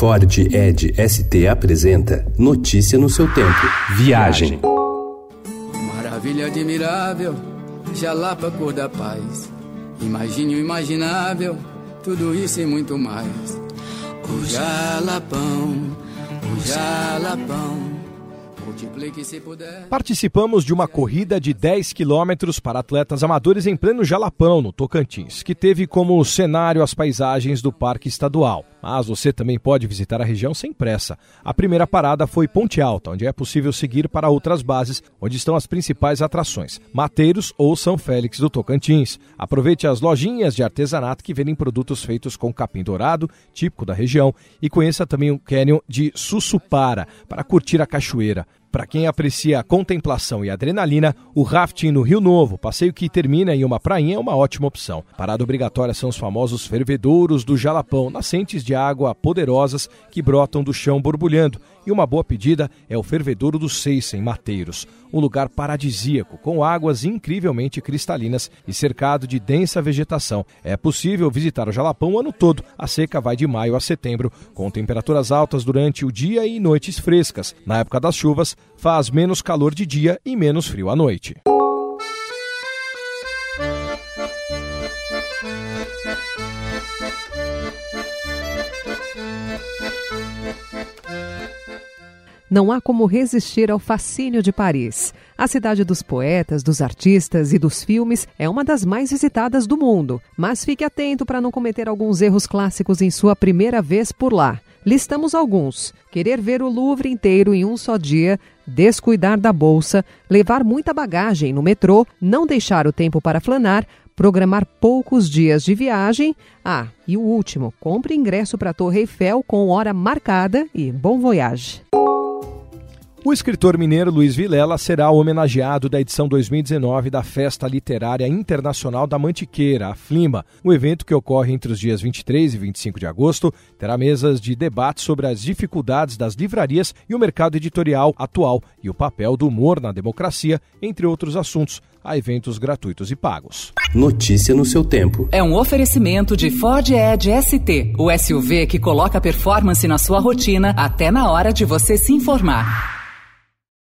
Ford Ed ST apresenta Notícia no seu tempo. Viagem. Maravilha admirável, Jalapa cor da paz. Imagine o imaginável, tudo isso e muito mais. O Jalapão, o Jalapão. Participamos de uma corrida de 10 quilômetros para atletas amadores em pleno Jalapão, no Tocantins, que teve como cenário as paisagens do Parque Estadual. Mas você também pode visitar a região sem pressa. A primeira parada foi Ponte Alta, onde é possível seguir para outras bases, onde estão as principais atrações, Mateiros ou São Félix do Tocantins. Aproveite as lojinhas de artesanato que vendem produtos feitos com capim dourado, típico da região, e conheça também o cânion de Sussupara, para curtir a cachoeira. Para quem aprecia a contemplação e adrenalina, o rafting no Rio Novo, passeio que termina em uma prainha, é uma ótima opção. Parada obrigatória são os famosos fervedouros do Jalapão, nascentes de água poderosas que brotam do chão borbulhando. E uma boa pedida é o fervedouro dos Seis, em Mateiros, um lugar paradisíaco, com águas incrivelmente cristalinas e cercado de densa vegetação. É possível visitar o Jalapão o ano todo. A seca vai de maio a setembro, com temperaturas altas durante o dia e noites frescas. Na época das chuvas, faz menos calor de dia e menos frio à noite. Não há como resistir ao fascínio de Paris. A cidade dos poetas, dos artistas e dos filmes é uma das mais visitadas do mundo. Mas fique atento para não cometer alguns erros clássicos em sua primeira vez por lá. Listamos alguns: querer ver o Louvre inteiro em um só dia, descuidar da bolsa, levar muita bagagem no metrô, não deixar o tempo para flanar, programar poucos dias de viagem. Ah, e o último, compre ingresso para a Torre Eiffel com hora marcada e bom voyage. O escritor mineiro Luiz Vilela será homenageado da edição 2019 da Festa Literária Internacional da Mantiqueira, a FLIMA. O evento, que ocorre entre os dias 23 e 25 de agosto, terá mesas de debate sobre as dificuldades das livrarias e o mercado editorial atual e o papel do humor na democracia, entre outros assuntos. Há eventos gratuitos e pagos. Notícia no seu tempo. É um oferecimento de Ford Edge ST, o SUV que coloca performance na sua rotina até na hora de você se informar.